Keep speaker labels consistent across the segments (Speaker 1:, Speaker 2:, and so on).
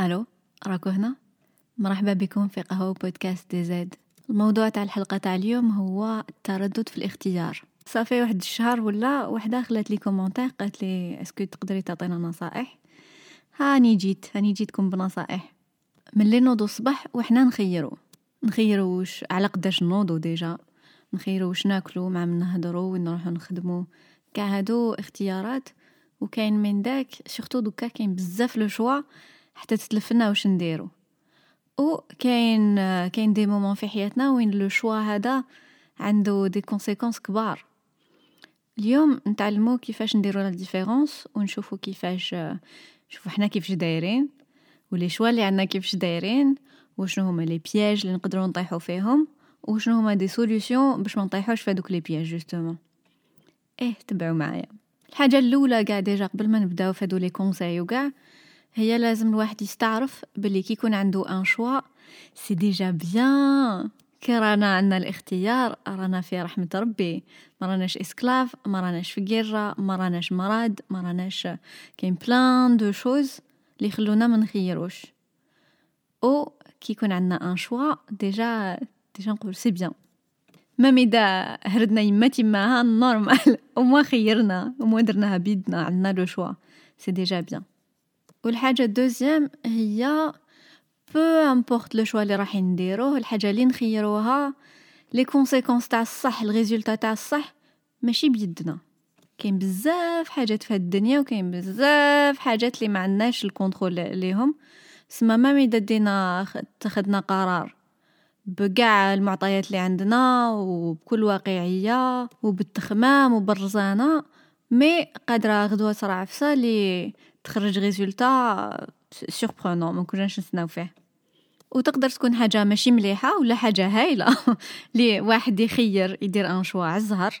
Speaker 1: ألو راكو هنا؟ مرحبا بكم في قهوة بودكاست دي زيد الموضوع تاع الحلقة تاع اليوم هو التردد في الاختيار. صافي واحد الشهر ولا وحدة خلات لي commentaire قالت لي est-ce que تقدري تعطينا نصائح؟ هاني جيت هاني جيتكم بنصائح. ملي نوضو الصباح وحنا نخيرو. نخيرو واش على قداش نوضو déjà؟ نخيرو واش ناكلو مع من نهضرو وين نروحو نخدمو. كاع هادو اختيارات وكاين من داك surtout des cas كاين بزاف le choix حتى تتلفنا واش نديرو. و كاين كاين des moments في حياتنا وين le choix هذا عنده des conséquences كبار. اليوم نتعلمو كيفاش نديرو la différence ونشوفو كيفاش نشوفو حنا كيفاش دايرين و les choix اللي عندنا كيفاش دايرين وشنو هما les pièges اللي نقدروا نطيحو فيهم وشنو هما des solutions باش ما نطيحوش في هذوك les pièges justement. إيه تبعوا معايا. الحاجة الأولى قاع déjà قبل ما نبداو في هادو les conseils وكاع هي لازم الواحد يستعرف بلي كي يكون عنده un choix c'est déjà bien. كي رانا عندنا الاختيار رانا في رحمة ربي. ما راناش esclaves ما راناش في غيرة ما راناش مرض ما راناش كاين plein de choses اللي يخلونا ما نخيروش. أو كي يكون عندنا un choix déjà déjà نقول c'est bien. même إذا هردنا يما تماها normal وما خيرنا وما درناها بيدنا عندنا le choix. c'est déjà bien. والحاجة ال deuxième هي peu importe le choix اللي راح نديروه الحاجة اللي نخيروها les conséquences تاع الصح ال résultat تاع الصح ماشي بيدنا. كاين بزاف حاجات في الدنيا وكاين بزاف حاجات اللي ما عندناش ال contrôle ليهم سما même إذا دينا اتخذنا قرار بقاع المعطيات اللي عندنا وبكل واقعية وبالتخمام وبالرزانة mais قادرة غدوة تصرا عفسة لي تخرج résultat surprenant ما كناش نستناو فيه. وتقدر تكون حاجة ماشي مليحة ولا حاجة هايلة. لي واحد يخير يدير un choix على الزهر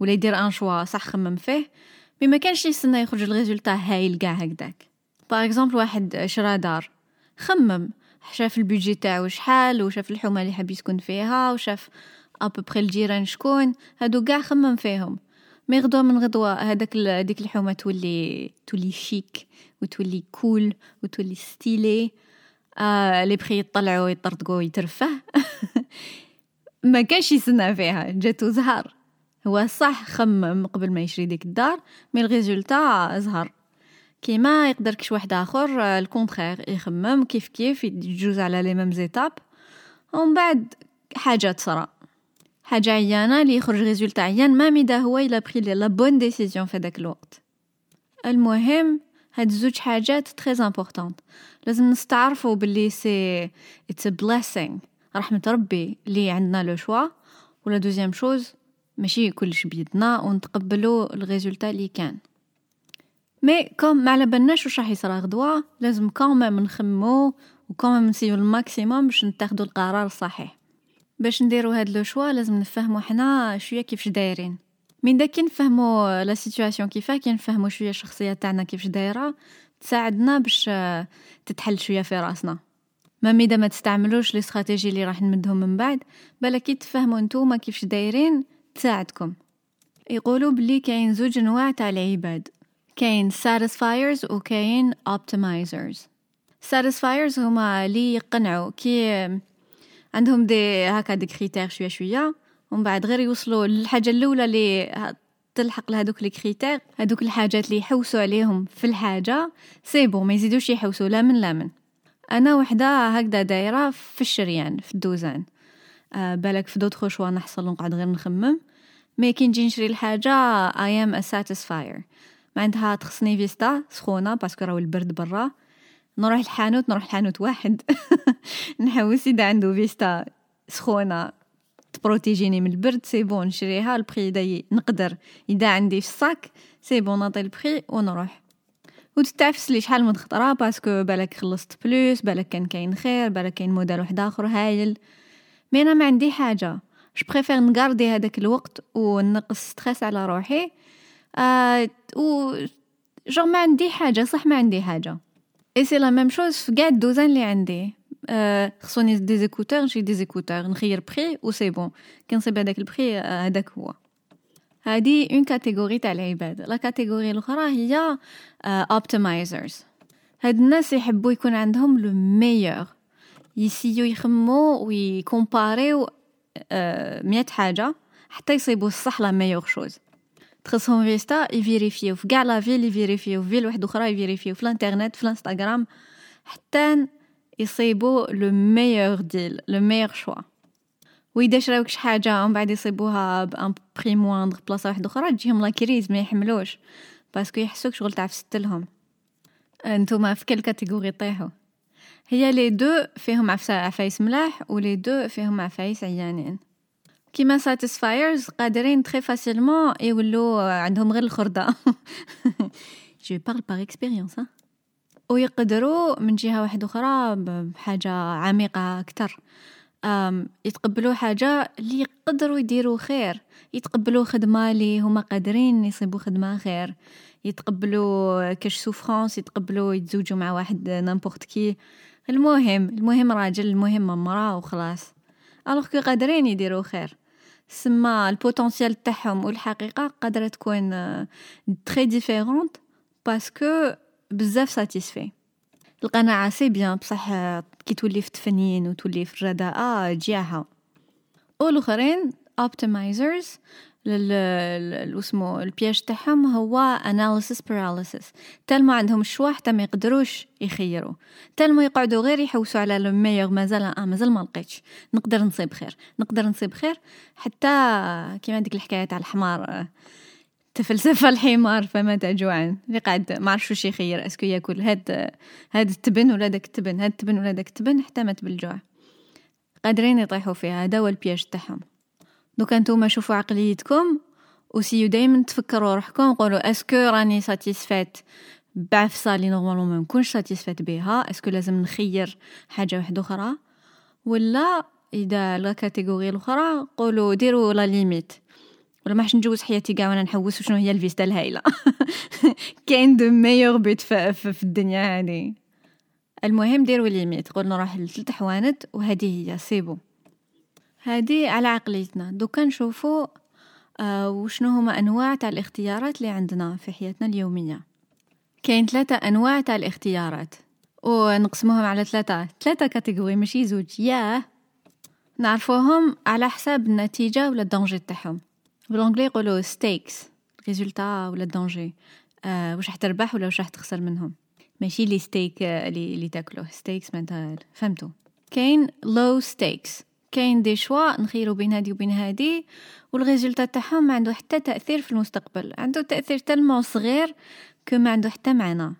Speaker 1: ولا يدير un choix صح خمم فيه. mais ما كانش يستنى يخرج ال résultat هايل قاع هكداك par exemple واحد شرا دار. خمم. شاف البيجي تاعو شحال وشاف الحومة اللي حاب يسكن فيها وشاف à peu près الجيران شكون. هادو قاع خمم فيهم. mais غدوه من غدوه هذاك ديك الحومة تولي تولي شيك وتولي cool وتولي stylée آه les prix يطلعوا يطرطقوا يترفه. ما كانش يسنى فيها. جاتو زهر. هو صح خمم قبل ما يشري ديك الدار mais ال résultat زهر. كيما يقدر كش واحد آخر ال contraire يخمم كيف كيف يجوز على les mêmes étapes. ومن بعد حاجة تصرا. حاجة عيانة اللي يخرج résultat عيان même إذا هو il a pris la bonne décision في داك الوقت. المهم هاد زوج حاجات très importantes لازم نستعرفوا باللي c'est it's blessing رحمة ربي اللي عندنا le choix ولا deuxième chose ماشي كلش بيدنا ونتقبلوا ال résultat اللي كان. mais comme ما على بالناش واش راح يصرى غدوة لازم كومام نخمو و quand même نسيو ال maximum باش نتاخدو القرار الصحيح. باش نديرو هاد le choix لازم نفهمو حنا شوية كيفاش دايرين. من داك نفهمو la situation كيفاه كي نفهمو شوية الشخصيه تاعنا كيفاش دايرة. تساعدنا باش تتحل شوية في راسنا. même إذا ما تستعملوش les stratégies اللي راح نمدهم من بعد بلا كي تفهموا نتوما كيفاش دايرين تساعدكم. يقولوا بلي كاين زوج أنواع تاع العباد. كاين satisfiers وكاين optimizers. satisfiers هما اللي يقنعوا كي عندهم des هكا des critères شوية شوية ومن بعد غير يوصلوا للحاجة الأولى اللي تلحق لهذوك les critères هذوك الحاجات اللي يحوسوا عليهم في الحاجة c'est bon ما يزيدوش يحوسوا لا من لا من. أنا وحدة هكذا دايرة في الشريان في الدوزان. آه بالك في d'autres choix نحصل ونقعد غير نخمم. mais كي نجي نشري الحاجة I am satisfier معناتها تخصني فيستا سخونة parce que راهو البرد برا. نروح الحانوت نروح الحانوت واحد. نحوس اذا عنده فيستا سخونة تبروتيجيني من البرد c'est bon نشريها البخي اذا نقدر. إذا عندي في ال sac c'est bon نعطي البخي ونروح. وتتعفس لي شحال من خطرة parce que بالك خلصت plus بالك كان كاين خير بالك كاين موديل واحد آخر هايل. mais أنا ما عندي حاجة. je préfère نقاردي هذاك الوقت ونقص stress على روحي. آه و je ما عندي حاجة صح ما عندي حاجة. et c'est la même chose في قاع الدوزان اللي عندي خصوني des écouteurs نشري des écouteurs نخير prix و c'est bon كي نصيب هذاك البخي هذاك هو هادي une catégorie تاع العباد la catégorie الاخرى هي optimizers هاد الناس يحبوا يكون عندهم le meilleur يسيو يخمو ويكومباريو مية حاجة حتى يصيبوا الصح la meilleure chose تخصهم فيستا يفيريفيو في كاع la ville يفيريفيو في ville واحد أخرى يفيريفيو في الانترنت في الانستغرام حتى يصيبوا le meilleur deal le meilleur choix وإذا شراوك شي حاجة ومن بعد يصيبوها ب un prix moindre بلاصة واحدة أخرى تجيهم la crise ما يحملوش parce que يحسوك شغل تعفستلهم انتوما في كل catégorie طيحوا هي les deux فيهم عفايس ملاح و les deux فيهم عفايس عيانين كيما satisfiers قادرين très facilement يولو عندهم غير الخردة je parle par expérience ويقدروا من جهة واحدة أخرى بحاجة عميقة أكتر يتقبلوا حاجة اللي يقدروا يديروا خير. يتقبلوا خدمة اللي هما قادرين يصيبوا خدمة خير. يتقبلوا كاش souffrance يتقبلوا يتزوجوا مع واحد n'importe qui المهم المهم راجل المهم مرأة وخلاص. alors que قادرين يديروا خير. سما ال potentiel تاعهم والحقيقة قادرة تكون très différente parce que بزاف satisfait القناعة c'est bien بصح كي تولي في التفنين وتولي في الرداءة جياها. والآخرين optimizers. اسمو ال piège تاعهم هو analysis paralysis. تال ما عندهم ال choix حتى ما يقدروش يخيروا تال ما يقعدوا غير يحوسوا على le meilleur مازال آه مازال ما لقيتش. نقدر نصيب خير. نقدر نصيب خير. حتى كيما ديك الحكاية تاع الحمار تفلسف الحمار فما جوعان اللي قاعد ما عرفش واش يخير. est-ce que ياكل هاد هاد التبن ولا داك التبن هاد التبن ولا داك التبن حتى مات بالجوع. قادرين يطيحوا فيها. هذا هو ال piège تاعهم. دوكا نتوما شوفوا عقليتكم وسيو دايما تفكروا روحكم قولوا est-ce que راني satisfaite بعفسه اللي normalement ما نكونش satisfaite بها est-ce que لازم نخير حاجة واحدة أخرى. ولا إذا la catégorie الأخرى قولوا ديروا la limite ولا ما نجوز حياتي كاع وأنا نحوس وشنو هي الفيستا الهايلة؟ كاين دو ميور بيت في, الدنيا هذه المهم ديروا limite قول نروح لثلاث حوانت وهذه هي c'est bon هذه على عقليتنا. donc نشوفوا آه وشنو هما أنواع تاع الاختيارات اللي عندنا في حياتنا اليومية. كاين ثلاثة أنواع تاع الاختيارات ونقسموهم على ثلاثة. ثلاثة catégories ماشي زوج. ياه! نعرفوهم على حساب النتيجة ولا ال danger تاعهم. بالأنجلي يقولوا stakes résultat ولا ال danger. آه واش راح تربح ولا واش راح تخسر منهم. ماشي les steaks اللي اللي تاكلوه. stakes معناتها فهمتوا كاين low stakes كاين des choix نخيرو بين هادي وبين هادي وال résultat تاعهم ما عنده حتى تأثير في المستقبل. عنده تأثير tellement صغير que ما عنده حتى معنى.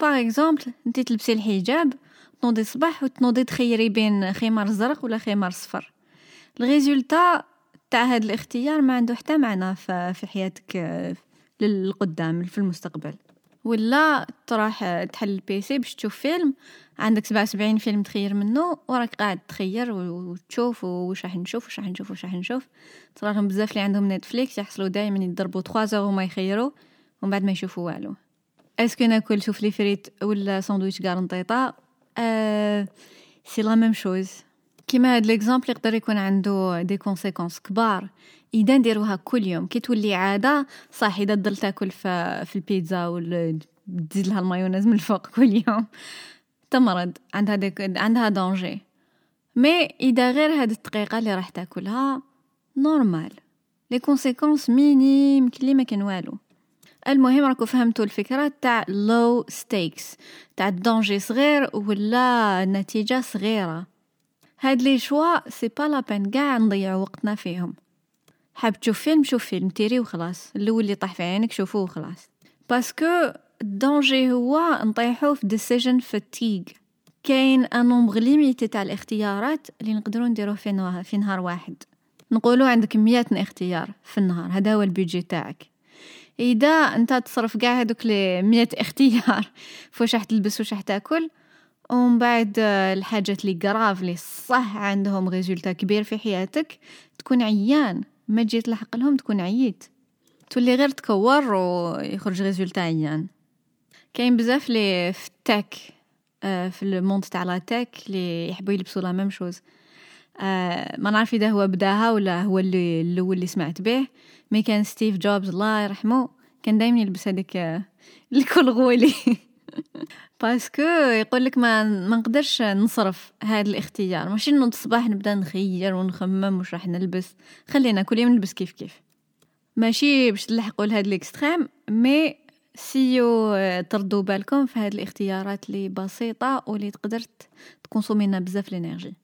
Speaker 1: par exemple انت تلبسي الحجاب تنوضي الصباح وتنوضي تخيري بين خمار زرق ولا خمار صفر. ال résultat تاع هاد الاختيار ما عنده حتى معنى في حياتك للقدام في المستقبل. ولا تروح تحل ال PC باش تشوف فيلم. عندك سبعة وسبعين فيلم تخير منه وراك قاعد تخير وتشوف وش راح نشوف وش راح نشوف وش راح نشوف. تراهم بزاف اللي عندهم Netflix يحصلوا دائما يضربوا 3 زور وما يخيروا ومن بعد ما يشوفوا والو. est-ce que ناكل شوف les frites ولا ساندويتش قرنطيطه أه c'est la même chose كيما هاد l'exemple يقدر يكون عنده des conséquences كبار. إذا نديروها كل يوم. كي تولي عادة صح إذا تضل تاكل في, في البيتزا ولا تزيد لها المايونيز من الفوق كل يوم. تمرض. عندها ديك عندها danger mais إذا غير هاد الدقيقة اللي راح تاكلها normal les conséquences minimes كلي ما كان والو. المهم راكو فهمتوا الفكرة تاع low stakes تاع ال danger صغير ولا النتيجة صغيرة. هاد les choix c'est pas la peine ڨاع نضيعو وقتنا فيهم. حاب تشوف فيلم شوف فيلم تيري وخلاص. الأول اللي طاح في عينك شوفوه وخلاص. parce que ال danger هو نطيحو في decision fatigue كاين un nombre limité تاع الاختيارات اللي نقدروا نديروه في في نهار واحد. نقولوا عندك مئة اختيار في النهار. هذا هو البيجي تاعك. إذا انت تصرف كاع هذوك les مئة اختيار فواش راح تلبس واش راح تاكل ومن بعد الحاجات اللي قراف اللي صح عندهم résultat كبير في حياتك تكون عيان. ما تجي تلحق لهم تكون عييت. تولي غير تكور ويخرج résultat عيان. كاين بزاف les في ال tech آه، في ال monde تاع la tech اللي يحبوا يلبسوا la même chose. آه، ما نعرف إذا هو بداها ولا هو اللي الأول اللي سمعت به mais كان ستيف جوبز الله يرحمه كان دايما يلبس هذيك آه، ال col roulé parce que يقول لك ما ما نقدرش نصرف هذا الاختيار. ماشي نوض الصباح نبدا نخير ونخمم واش راح نلبس. خلينا كل يوم نلبس كيف كيف. ماشي باش تلحقوا لهاد ال extrême mais سيو تردوا بالكم في هاد الاختيارات اللي بسيطة واللي تقدر تكونسومي لنا بزاف l'énergie.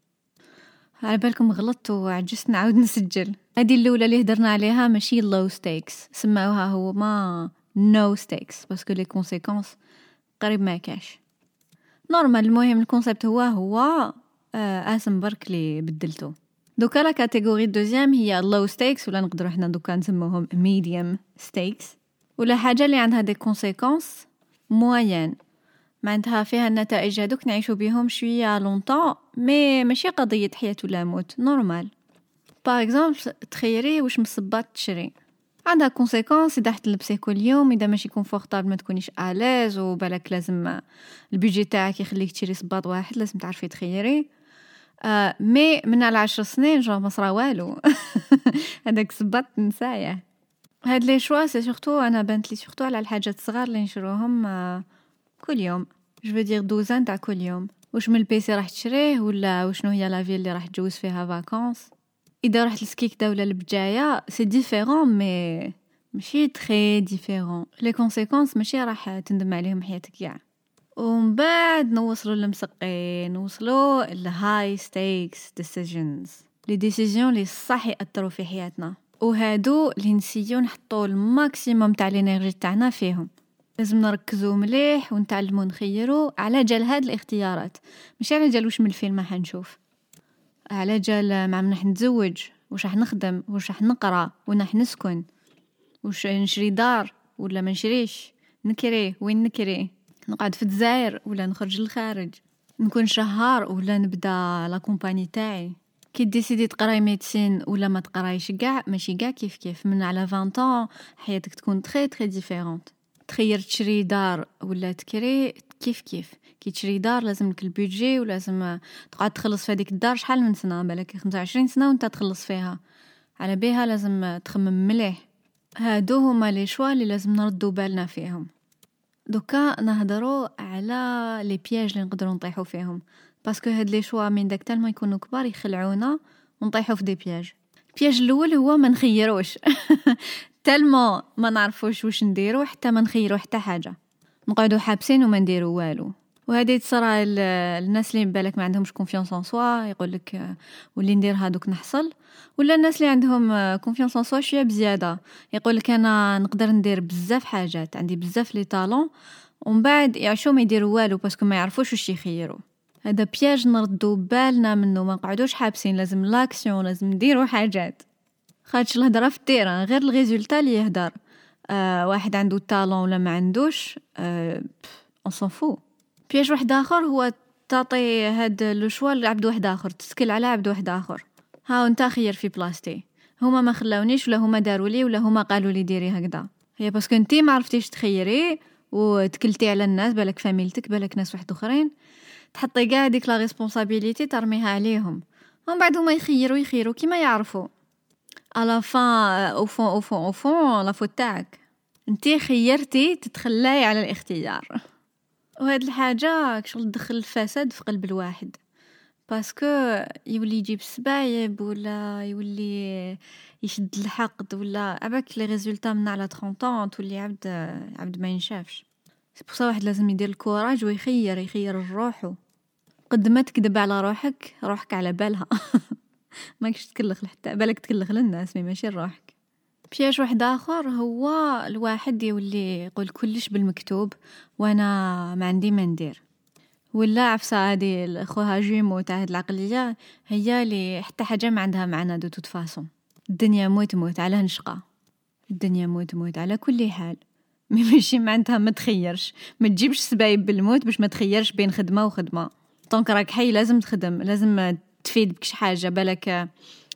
Speaker 1: على بالكم غلطت وعجزت نعاود نسجل. هذه الاولى اللي هدرنا عليها ماشي low stakes سماوها هو ما no stakes parce que les conséquences قريب ما كاش normal المهم ال concept هو هو آه اسم برك اللي بدلته donc la catégorie deuxième هي low stakes ولا نقدروا حنا donc نسموهم medium stakes ولا حاجة اللي عندها des conséquences moyennes معناتها فيها النتائج هذوك نعيشو بهم شوية longtemps mais ماشي قضية حياة ولا موت normal par exemple تخيري واش من صباط تشري. عندها conséquences إذا حتلبسيه كل يوم إذا ماشي confortable ما تكونيش à l'aise وبالك لازم البيجي تاعك يخليك تشري صباط واحد لازم تعرفي تخيري. آه مي من على عشر سنين جو ما صرا والو. هذاك صباط نساية. هاد لي شوا سي سورتو أنا بانت لي سورتو على الحاجات الصغار اللي نشروهم آه كل يوم. جو فو دير دوزان تاع كل يوم. واش من البيسي راح تشريه ولا وشنو هي لا فيل اللي راح تجوز فيها فاكونس إذا رحت لسكيكدا ولا البجايه سي ديفيرون مي ماشي تري ديفيرون لي كونسيكونس ماشي راح تندم عليهم حياتك كاع ومن بعد نوصلوا للمسقي نوصلوا ل high stakes decisions les décisions لي صح يأثروا في حياتنا. وهادو اللي نسييو نحطوا ال maximum تاع l'énergie تاعنا فيهم. لازم نركزوا مليح ونتعلموا نخيروا على جال هاد الاختيارات. مش على جال واش من الفيلم حنشوف على جال مع من راح نتزوج واش راح نخدم واش راح نقرأ وين نسكن واش نشري دار ولا ما نشريش نكري وين نكري؟ نقعد في الجزائر ولا نخرج للخارج؟ نكون شهار ولا نبدا la compagnie تاعي؟ كي décider تقراي médecine ولا ما تقرايش كاع ماشي كاع كيف كيف. من على 20 حياتك تكون très très différente تخير تشري دار ولا تكري كيف كيف؟ كي تشري دار لازم لك ال budget ولازم تقعد تخلص في هذيك الدار. شحال من سنة؟ بالك 25 سنة وانت تخلص فيها. على بها لازم تخمم مليح. هادو هما les choix اللي لازم نردو بالنا فيهم. دوكا نهضروا على les pièges اللي نقدروا نطيحوا فيهم. parce que هاد les choix من داك tellement يكونوا كبار يخلعونا ونطيحوا في des pièges. ال piège الأول هو ما نخيروش. tellement ما نعرفوش واش نديرو حتى ما نخيرو حتى حاجة. نقعدو حابسين وما نديرو والو. وهذه تصرى الناس اللي بالك ما عندهمش confiance en soi يقول لك واللي ندير هادوك نحصل. ولا الناس اللي عندهم confiance en soi شوية بزيادة. يقول لك أنا نقدر ندير بزاف حاجات عندي بزاف les talents ومن بعد يعشو ما يديروا والو parce que ما يعرفوش واش يخيروا هذا piège نردو بالنا منه ما نقعدوش حابسين لازم l'action لازم نديروا حاجات. خاطش الهضرة في ال terrain غير ال résultat اللي يهدر. واحد عنده ال talent ولا ما عندوش آه on s'en fout piège واحد آخر هو تعطي هاد le choix لعبد واحد آخر تتكل على عبد واحد آخر. ها انت خير في بلاصتي هما ما خلاونيش ولا هما داروا لي ولا هما قالوا لي ديري هكذا. هي parce que انتي ما عرفتيش تخيري وتكلتي على الناس بالك فاميلتك بالك ناس واحد آخرين تحطي كاع ديك la responsabilité ترميها عليهم. ومن بعد هما يخيروا يخيروا كيما يعرفوا. à la fin au fond au fond au fond la faute تاعك انتي خيرتي تتخلاي على الاختيار. وهاد الحاجة شغل تدخل الفساد في قلب الواحد. parce que يولي يجيب السبايب ولا يولي يشد الحقد ولا عباك les résultats من على 30 تولي عبد عبد ما ينشافش. c'est pour ça واحد لازم يدير ال courage ويخير يخير روحو. قد ما تكذب على روحك روحك على بالها. ماكش تكلخ حتى بالك تكلخ للناس mais ماشي لروحك. piège واحد آخر هو الواحد يولي يقول كلش بالمكتوب وأنا ما عندي ما ندير. ولا عفسة هادي خوها jumeau تاع هاد العقلية هي اللي حتى حاجة ما عندها معنى de toute façon الدنيا موت موت على نشقى الدنيا موت موت على كل حال. mais ماشي معناتها ما تخيرش. ما تجيبش سبايب بالموت باش ما تخيرش بين خدمة وخدمة. tant que راك حي لازم تخدم لازم تفيد بكش حاجة بالك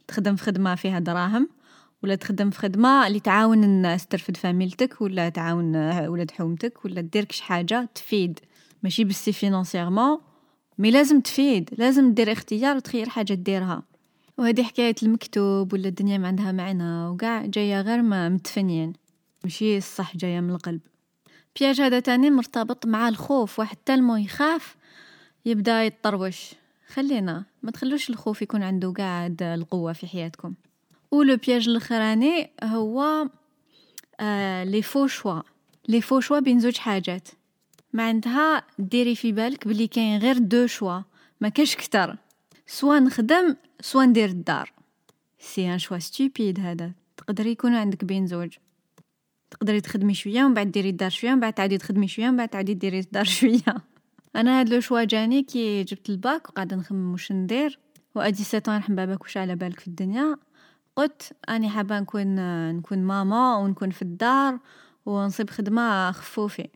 Speaker 1: تخدم في خدمة فيها دراهم. ولا تخدم في خدمة اللي تعاون الناس ترفد فاميلتك ولا تعاون ولاد حومتك ولا دير كش حاجة تفيد. ماشي بس financièrement mais لازم تفيد لازم دير اختيار وتخير حاجة ديرها. وهذه حكاية المكتوب ولا الدنيا ما عندها معنى وكاع جاية غير ما متفنين. ماشي الصح جاية من القلب. piège هذا تاني مرتبط مع الخوف واحد tellement يخاف يبدأ يطروش خلينا ما تخلوش الخوف يكون عنده قاعد القوة في حياتكم. و le piège الاخراني هو آه les faux choix les faux choix بين زوج حاجات معناتها ديري في بالك بلي كاين غير deux choix ما كاش كتر سوا نخدم سوا ندير الدار c'est un choix stupide هذا تقدري يكون عندك بين زوج تقدري تخدمي شوية ومن بعد ديري الدار شوية ومن بعد تعدي تخدمي شوية ومن بعد تعدي ديري الدار شوية أنا هاد لو شوا جاني كي جبت الباك وقاعده نخمم واش ندير وادي سيتون باباك واش على بالك في الدنيا قلت أني حابة نكون نكون ماما ونكون في الدار ونصيب خدمة خفوفه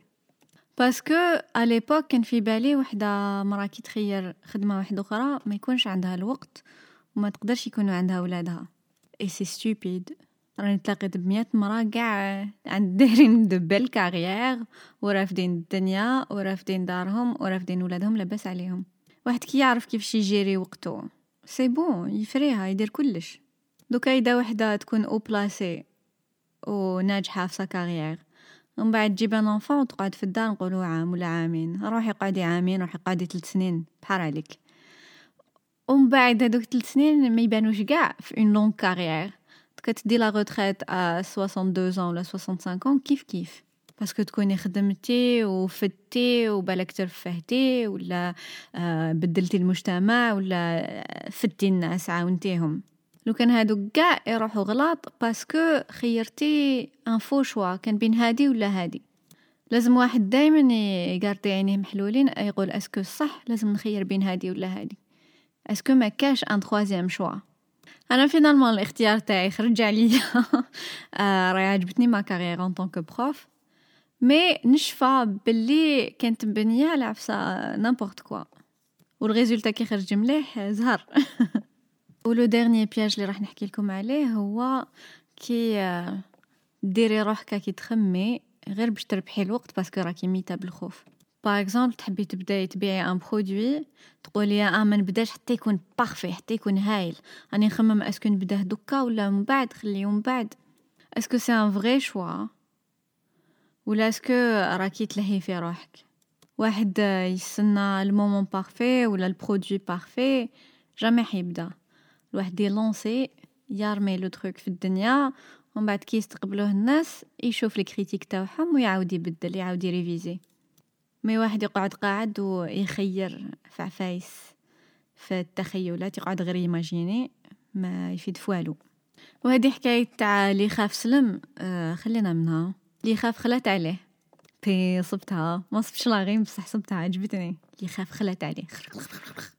Speaker 1: باسكو ليبوك كان في بالي وحدة مرا كي تخير خدمة واحدة أخرى ما يكونش عندها الوقت وما تقدرش يكونوا عندها ولادها اي سي ستوبيد راني تلاقيت بمية مرا قاع عند دايرين دو بيل كارير ورافدين الدنيا ورافدين دارهم ورافدين ولادهم لاباس عليهم. واحد كي يعرف كيفاش يجيري وقتو c'est bon يفريها يدير كلش. دوكا إذا وحدة تكون haut placée وناجحه في سا ومن بعد تجيب un enfant وتقعد في الدار نقولوا عام ولا عامين. روحي قعدي عامين روحي قعدي ثلاث سنين بحال عليك ومن بعد هذوك ثلاث سنين ما يبانوش كاع في une longue carrière كتدي la retraite à 62 ans ولا 65 ans كيف كيف؟ parce que تكوني خدمتي وفتي وبالك ترفهتي ولا بدلتي المجتمع ولا فتي الناس عاونتيهم. لو كان هادو كاع يروحوا غلط parce que خيرتي un faux choix كان بين هادي ولا هادي. لازم واحد دايما يقارطي عينيه محلولين يقول est-ce que صح لازم نخير بين هادي ولا هادي. est-ce que ما كاش un troisième choix. أنا finalement الاختيار تاعي خرج عليا راهي عجبتني ma carrière en tant que prof mais نشفى باللي كانت مبنية على عفسة n'importe quoi وال résultat كي خرج مليح زهر. و le dernier piège اللي راح نحكي لكم عليه هو كي ديري روحك كي تخمي غير باش تربحي الوقت parce que راكي ميتة بالخوف. par exemple تحبي تبداي تبيعي un produit تقولي آه ما نبداش حتى يكون parfait حتى يكون هايل. راني نخمم est-ce que نبداه دوكا ولا من بعد؟ خليه من بعد. est-ce que c'est un vrai choix ولا est-ce que راكي تلهي في روحك؟ واحد يستنى ال moment parfait ولا ال produit parfait jamais حيبدأ. الواحد يلونسي يرمي le truc في الدنيا ومن بعد كي يستقبلوه الناس يشوف les critiques تاعهم ويعاود يبدل يعاود يريفيزي. mais واحد يقعد قاعد ويخير في عفايس في التخيلات يقعد غير ي imaginer ما يفيد ف والو وهذه حكاية تاع اللي خاف سلم آه خلينا منها. اللي خاف خلات عليه. بي صبتها. ما صبتش la rime بصح صبتها عجبتني. اللي خاف خلات عليه.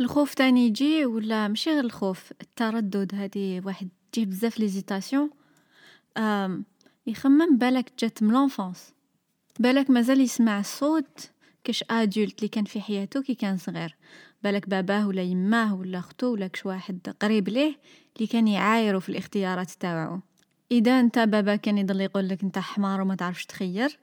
Speaker 1: الخوف تاني يجي ولا ماشي غير الخوف التردد هذه واحد تجيه بزاف l'hésitation. يخمم بالك جات من l'enfance. بالك مازال يسمع الصوت كاش adulte اللي كان في حياته كي كان صغير. بالك باباه ولا يماه ولا اختو ولا كش واحد قريب ليه اللي كان يعايرو في الاختيارات تاوعو إذا انت بابا كان يضل يقول لك أنت حمار وما تعرفش تخير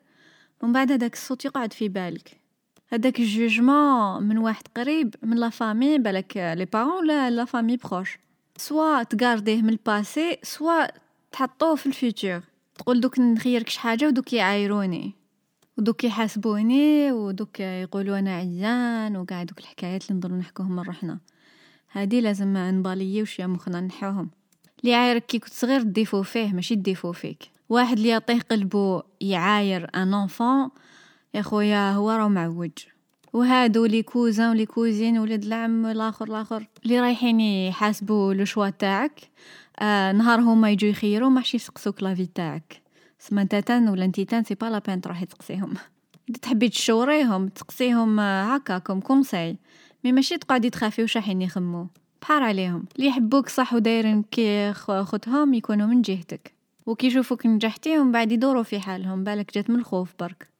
Speaker 1: ومن بعد هذاك الصوت يقعد في بالك. هذاك ال jugement من واحد قريب من la famille بالك les parents ولا la famille proche. soit ت garder يه من ال passé soit تحطوه في ال futur تقول دوك نخيرك حاجة ودوك يعايروني. ودوك يحاسبوني ودوك يقولوا أنا عيان وقاع دوك الحكايات اللي نضلوا نحكوهم من روحنا. هادي لازم ن balayer و شوية مخنا نحوهم. اللي عايرك كي كنت صغير défaut فيه ماشي défaut فيك. واحد اللي يعطيه قلبو يعاير un enfant يا خويا هو راه معوج. وهادو les cousins و les cousines ولاد العم الآخر الآخر اللي رايحين يحاسبوا le choix تاعك. آه نهار هما يجوا يخيروا ماحش يسقسوك l'avis تاعك. سما ta tante ولا نتيتان c'est pas la peine تروحي تسقسيهم إذا تحبي تشاوريهم تسقسيهم هكا comme conseil. mais ماشي تقعدي تخافي واش راحين يخممو. بحار عليهم. اللي يحبوك صح ودايرين كي خوتهم يكونوا من جهتك. وكي يشوفوك نجحتي ومن بعد يدوروا في حالهم. بالك جات من الخوف برك.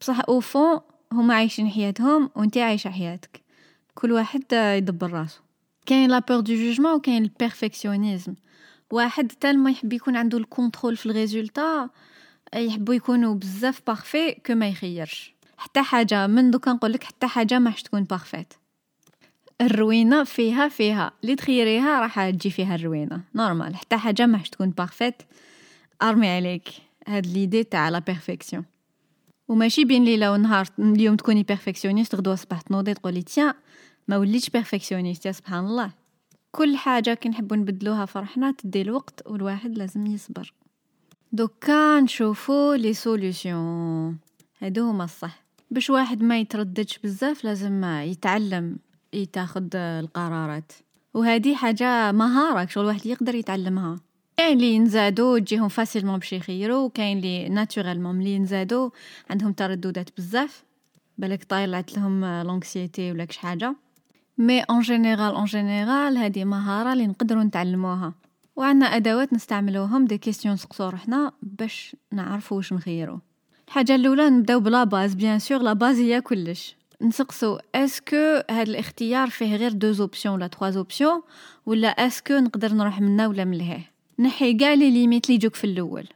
Speaker 1: بصح au fond هما عايشين حياتهم وانت عايشة حياتك. كل واحد يدبر راسو. كاين la peur du jugement وكاين ال perfectionnisme واحد تالما يحب يكون عنده ال contrôle في ال résultat يحبوا يكونوا بزاف parfait كو ما يخيرش. حتى حاجة من دوكا نقول لك حتى حاجة ما تكون parfaite الروينة فيها فيها. اللي تخيريها راح تجي فيها الروينة. normal حتى حاجة ما تكون parfaite أرمي عليك. هاد l'idée تاع la perfection وماشي بين ليلة ونهار. اليوم تكوني perfectionniste غدوة صباح تنوضي تقولي تيا ما وليتش perfectionniste يا سبحان الله. كل حاجة كي نحبوا نبدلوها فروحنا تدي الوقت والواحد لازم يصبر. دوكا نشوفو les solutions هادو هما الصح. باش واحد ما يترددش بزاف لازم يتعلم يتاخد القرارات. وهذه حاجة مهارة شغل الواحد يقدر يتعلمها. كاين اللي ينزادو تجيهم facilement باش يخيروا وكاين اللي naturellement ملي ينزادو عندهم ترددات بزاف بالك طايلعت لهم l'anxiété ولا كش حاجة. mais en général en général هذه مهارة اللي نقدروا نتعلموها. وعندنا أدوات نستعملوهم des questions نسقسو روحنا باش نعرفوا واش نخيروا الحاجة الأولى نبداو ب la base bien sûr la base هي كلش. نسقسو est-ce que هاد الاختيار فيه غير deux options ولا trois options ولا est-ce que نقدر نروح منا ولا من لهيه نحي كاع les limites لي يجوك في الأول.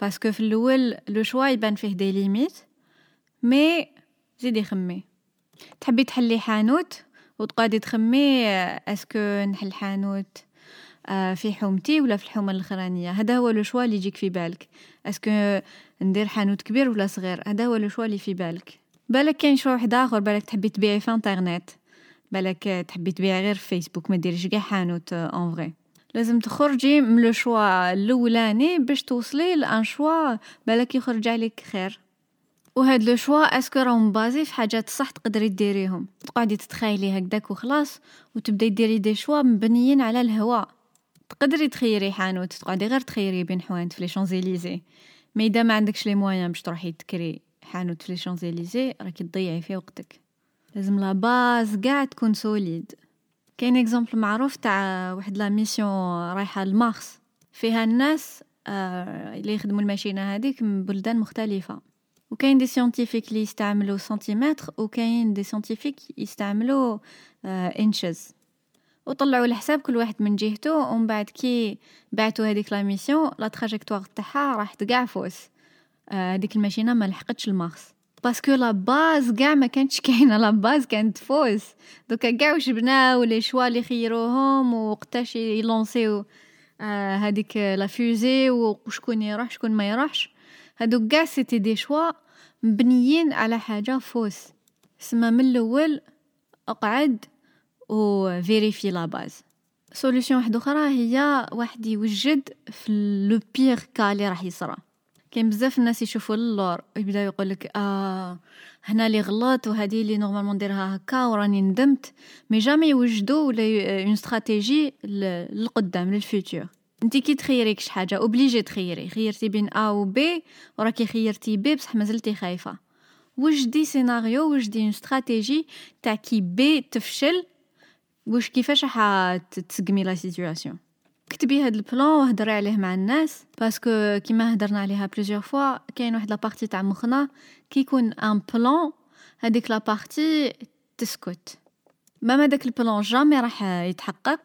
Speaker 1: parce que في الأول le choix يبان فيه des limites mais زيدي خممي تحبي تحلي حانوت وتقعدي تخمي est-ce que نحل حانوت آه، في حومتي ولا في الحومة الأخرانية؟ هذا هو le choix اللي يجيك في بالك. est-ce que ندير حانوت كبير ولا صغير؟ هذا هو le choix اللي في بالك. بالك كاين choix واحد آخر؟ بالك تحبي تبيعي في إنترنت؟ بالك تحبي تبيعي غير في فيسبوك ما ديريش كاع حانوت en vrai لازم تخرجي من le choix الأولاني باش توصلي ل un choix بالك يخرج عليك خير. وهاد les choix est-ce que راهم basés في حاجات صح تقدري ديريهم. تقعدي تتخيلي هكداك وخلاص وتبداي ديري des choix مبنيين على الهواء تقدري تخيري حانوت تقعدي غير تخيري بين حوانت في les Champs-Élysées mais إذا ما عندكش les moyens باش تروحي تكري حانوت في les Champs-Élysées راكي تضيعي في وقتك. لازم la base قاع تكون solide. كاين exemple معروف تاع واحد la mission رايحة لمارس. فيها الناس آه اللي يخدموا الماشينة هذيك من بلدان مختلفة. وكاين des scientifiques اللي يستعملوا سنتيمتر وكاين des scientifiques يستعملوا آه inches وطلعوا الحساب كل واحد من جهته ومن بعد كي بعتوا هذيك la mission la trajectoire تاعها راحت كاع fausse. هذيك آه الماشينة ما لحقتش ال Mars parce que la base كاع ما كانتش كاينة la base كانت fausse دوكا كاع واش بناو les choix اللي خيروهم وقتاش ي lancer و هذيك la fusée وشكون يروح شكون ما يروحش هادوك كاع c'était des choix مبنيين على حاجة fausse سما من الأول اقعد و vérifie la base solution واحدة أخرى هي واحد يوجد في le pire cas اللي راح يصرى كاين بزاف الناس يشوفوا اللور يبداو يقول لك آه هنا لي غلط وهذه اللي normalement نديرها هكا وراني ندمت. mais jamais يوجدوا ولا une stratégie للقدام لل futur انت كي تخيري كش حاجة obligé تخيري. خيرتي بين A و B وراكي خيرتي B بصح مازلتي خايفة. وجدي سيناريو وجدي une stratégie تاع كي B تفشل؟ واش كيفاش حتسقمي la situation كتبي هاد ال plan وهضري عليه مع الناس parce que كيما هضرنا عليها plusieurs fois كاين واحد la partie تاع مخنا كي يكون un plan هذيك la partie تسكت. ما داك ال plan jamais راح يتحقق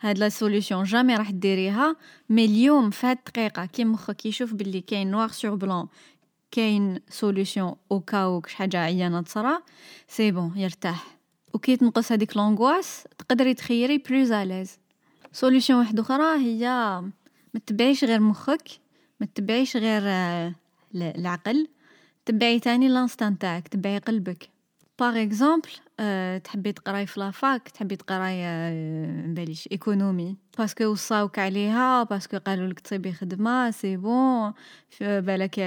Speaker 1: هاد la solution jamais راح ديريها mais اليوم في هاد الدقيقة كي مخك يشوف بلي كاين noir sur blanc كاين solution أو كاو كش حاجة عيانة تصرا c'est bon يرتاح. وكي تنقص هذيك l'angoisse تقدري تخيري plus à l'aise solution واحدة أخرى هي ما تبعيش غير مخك ما تبعيش غير آه، العقل تبعي تاني l'instinct تاعك تبعي قلبك. par exemple أه تحبي تقراي في la fac تحبي تقراي أه باليش économie parce que وصاوك عليها parce que قالوا لك تصيبي خدمة c'est bon بالك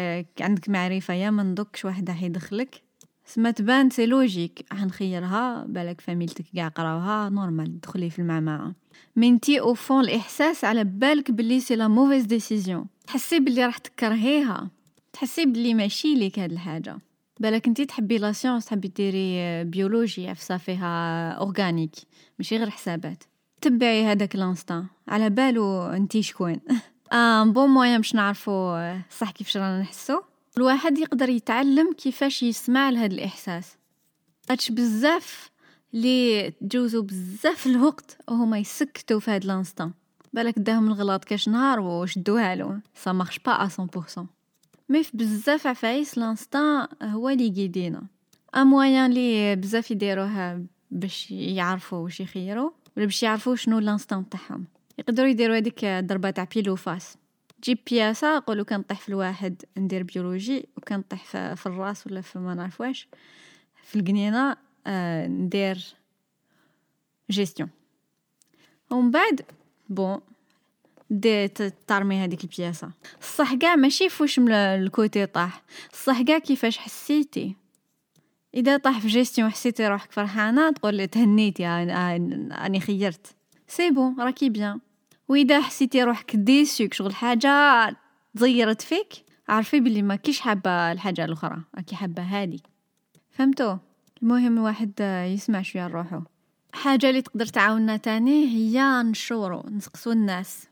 Speaker 1: عندك معرفة يا من دوك واحد راح يدخلك سما تبان c'est logique حنخيرها بالك فاميلتك قاع قراوها normal دخلي في المعمعة. منتي au fond الإحساس على بالك بلي c'est la mauvaise décision تحسي بلي راح تكرهيها. تحسي بلي ماشي ليك هاد الحاجة. بالك انتي تحبي la science تحبي ديري biologie عفسه فيها organique ماشي غير حسابات. تبعي هذاك l'instinct على بالو انتي شكون. un bon moyen باش نعرفو صح كيفاش رانا نحسو؟ الواحد يقدر يتعلم كيفاش يسمع لهاد الإحساس. هادش بزاف لي تجوزوا بزاف الوقت وهما يسكتوا في هاد l'instinct. بالك داهم الغلط كاش نهار وشدوها له. ça marche pas 100% mais في بزاف عفايس l'instinct هو اللي يقيدينا un moyen لي بزاف يديروها باش يعرفوا واش يخيروا ولا باش يعرفوا شنو l'instinct تاعهم. يقدروا يديروا هذيك ضربة تاع pile ou face. تجيب بياسة قولوا كنطيح في الواحد ندير biologie وكنطيح في, في الراس ولا في ما نعرف واش. في القنينة آه ندير جيستيون. ومن بعد bon دي ترمي هذيك البياسة. الصح كاع ماشي فوش ال côté طاح. الصح كاع كيفاش حسيتي؟ إذا طاح في جيستيون حسيتي روحك فرحانة تقول تهنيتي أني خيرت. c'est bon راكي bien وإذا حسيتي روحك déçue كشغل حاجة تزيرت فيك عرفي بلي ما كيش حابة الحاجة الأخرى راكي حابة هادي. فهمتو؟ المهم الواحد يسمع شوية لروحو. حاجة اللي تقدر تعاوننا تاني هي نشورو نسقسو الناس.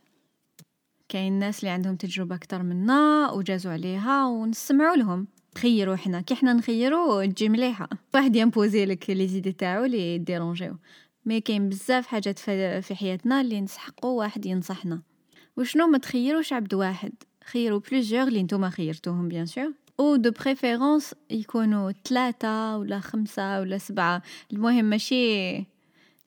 Speaker 1: كاين الناس اللي عندهم تجربة أكتر منا وجازوا عليها ونسمعوا لهم. خيروا حنا كي حنا نخيروا تجي مليحة. واحد ي imposer لك les idées تاعو لي ديرونجيو. mais كاين بزاف حاجات في حياتنا اللي نسحقوا واحد ينصحنا. وشنو ما تخيروش عبد واحد خيروا plusieurs اللي نتوما خيرتوهم bien sûr ou de préférence يكونوا ثلاثة ولا خمسة ولا سبعة. المهم ماشي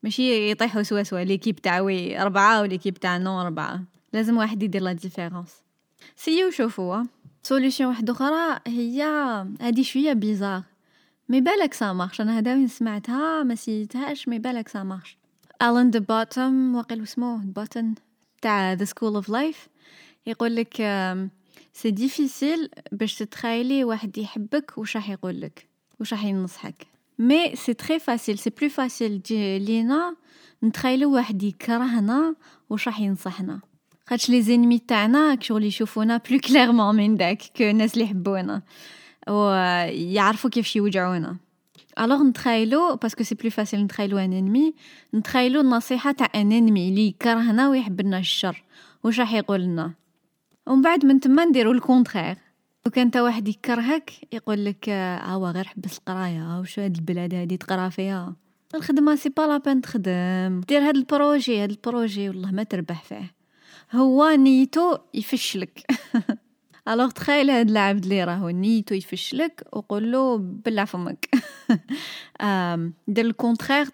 Speaker 1: ماشي يطيحوا سوا سوا. l'équipe تاعوي أربعة و l'équipe تاع نو أربعة. لازم واحد يدير la différence سيو شوفوا solution واحدة أخرى هي هادي شوية bizarre mais بالك ça marche أنا هذا وين سمعتها ما سيتهاش mais بالك ça marche. Alain de Botton واقيل اسمو Botton تاع The School of Life يقول لك c'est difficile باش تتخيلي واحد يحبك واش راح يقول لك واش راح ينصحك. mais c'est très facile c'est plus facile لينا نتخيلو واحد يكرهنا واش راح ينصحنا. خاطش les ennemis تاعنا كشغل يشوفونا plus clairement من داك que الناس اللي يحبونا. ويعرفوا كيفاش يوجعونا. alors نتخيلو parce que c'est plus facile نتخيلو un ennemi نتخيلو النصيحة تاع un ennemi اللي يكرهنا ويحب لنا الشر. واش راح يقول لنا؟ ومن بعد من تما نديرو ال contraire لو كان تا واحد يكرهك يقول لك آه غير حبس القراية. وش هاد البلاد هادي تقرا فيها؟ الخدمة c'est pas la peine تخدم. دير هاد ال projet هاد ال projet والله ما تربح فيه. هو نيتو يفشلك. alors تخيل هاد العبد اللي راهو نيتو يفشلك وقول له بلع فمك. دير ال contraire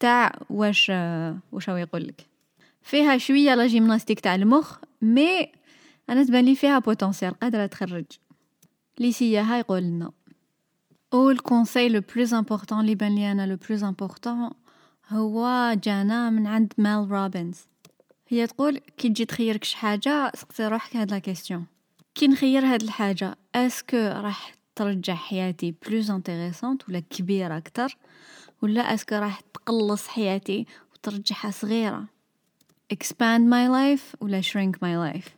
Speaker 1: تاع واش واش هو يقول لك. فيها شوية la gymnastique تاع المخ mais أنا تبان لي فيها potentiel قادرة تخرج. لي سياها يقول لنا. أو ال conseil le plus important اللي بان لي أنا le plus important هو جانا من عند Mel Robbins. هي تقول كي تجي تخيرك شي حاجة سقسي روحك هاد la question كي نخير هاد الحاجة est-ce que راح ترجع حياتي plus intéressante ولا كبيرة أكتر؟ ولا est-ce que راح تقلص حياتي وترجعها صغيرة؟ Expand my life ولا shrink my life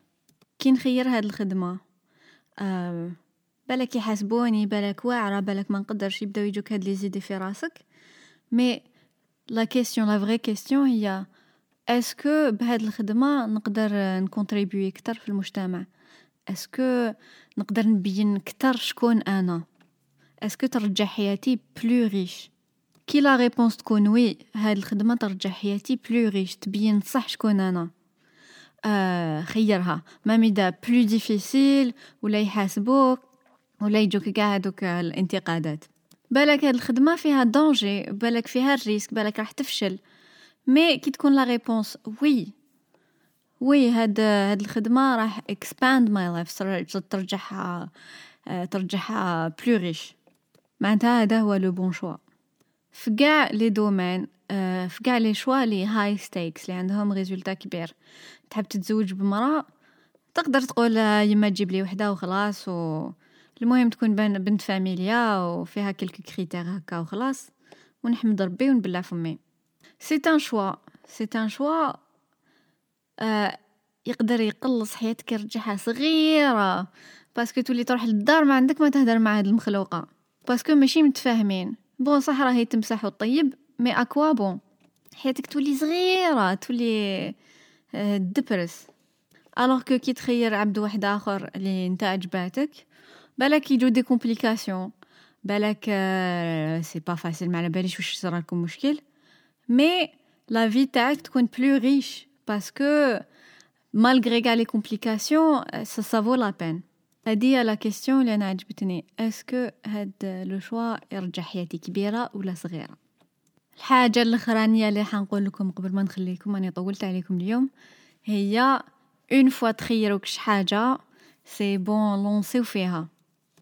Speaker 1: كي نخير هاد الخدمة آه بالك يحاسبوني بالك واعرة بالك ما نقدرش يبداو يجوك هاد les idées في راسك. mais la question la vraie question هي est-ce que بهاد الخدمة نقدر ن contribuer كتر في المجتمع؟ est-ce que نقدر نبين كتر شكون أنا؟ est-ce que ترجع حياتي plus riche كي la réponse تكون oui هاد الخدمة ترجع حياتي plus riche تبين صح شكون أنا. آه خيرها. même إذا plus difficile ولا يحاسبوك ولا يجوك قاع هادوك الانتقادات. بالك هاد الخدمة فيها danger بالك فيها ال risque بالك راح تفشل. mais كي تكون la réponse oui oui هاد هاد الخدمة راح expand my life ترجعها ترجعها plus riche معناتها هذا هو le bon choix في كاع les domaines في كاع les choix les high stakes اللي عندهم résultat كبير. تحب تتزوج بمرأة تقدر تقول يما تجيب لي وحدة وخلاص و المهم تكون بنت فاميليا وفيها quelques critères هكا وخلاص ونحمد ربي ونبلع فمي. c'est un choix c'est un choix يقدر يقلص حياتك يرجعها صغيرة. parce que تولي تروح للدار ما عندك ما تهدر مع هاد المخلوقة. parce que ماشي متفاهمين. bon صح راهي تمسح وطيب mais à quoi bon. حياتك تولي صغيرة تولي دبرس alors que كي تخير عبد واحد آخر اللي نتا عجباتك بالك يجو des complications بالك c'est pas facile ما على باليش واش صرالكم مشكل. mais la vie تاعك تكون plus riche parce que malgré كاع les complications ça ça vaut la peine هادي هي la question اللي أنا عجبتني est-ce que هاد le choix يرجع حياتي كبيره ولا صغيره الحاجة الاخرانيه اللي حنقول لكم قبل ما نخليكم اني طولت عليكم اليوم هي une fois تخيروك شي حاجة c'est bon لونسيو فيها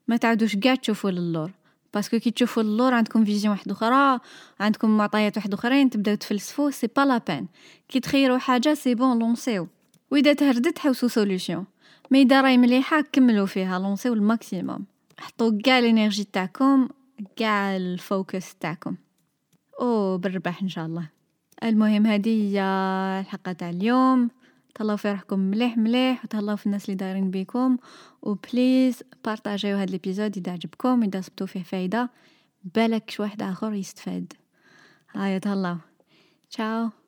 Speaker 1: ما تعاودوش كاع تشوفوا للور parce que كي تشوفوا اللور عندكم vision واحدة أخرى عندكم معطيات واحدة أخرين تبداو تفلسفوا c'est pas la peine. كي تخيروا حاجة c'est bon لونسيو. وإذا تهردت حوسوا solution. mais إذا راهي مليحة كملوا فيها لونسيو ال maximum. حطوا كاع ال energy تاعكم كاع ال focus تاعكم. أو بالرباح إن شاء الله. المهم هذه هي الحلقة تاع اليوم. تهلاو في روحكم مليح مليح وتهلاو في الناس اللي دايرين بيكم. و please بارطاجيو هذا ال épisode إذا عجبكم إذا صبتوا فيه فايدة. بالك شي واحد آخر يستفاد. هيا تهلاو تشاو.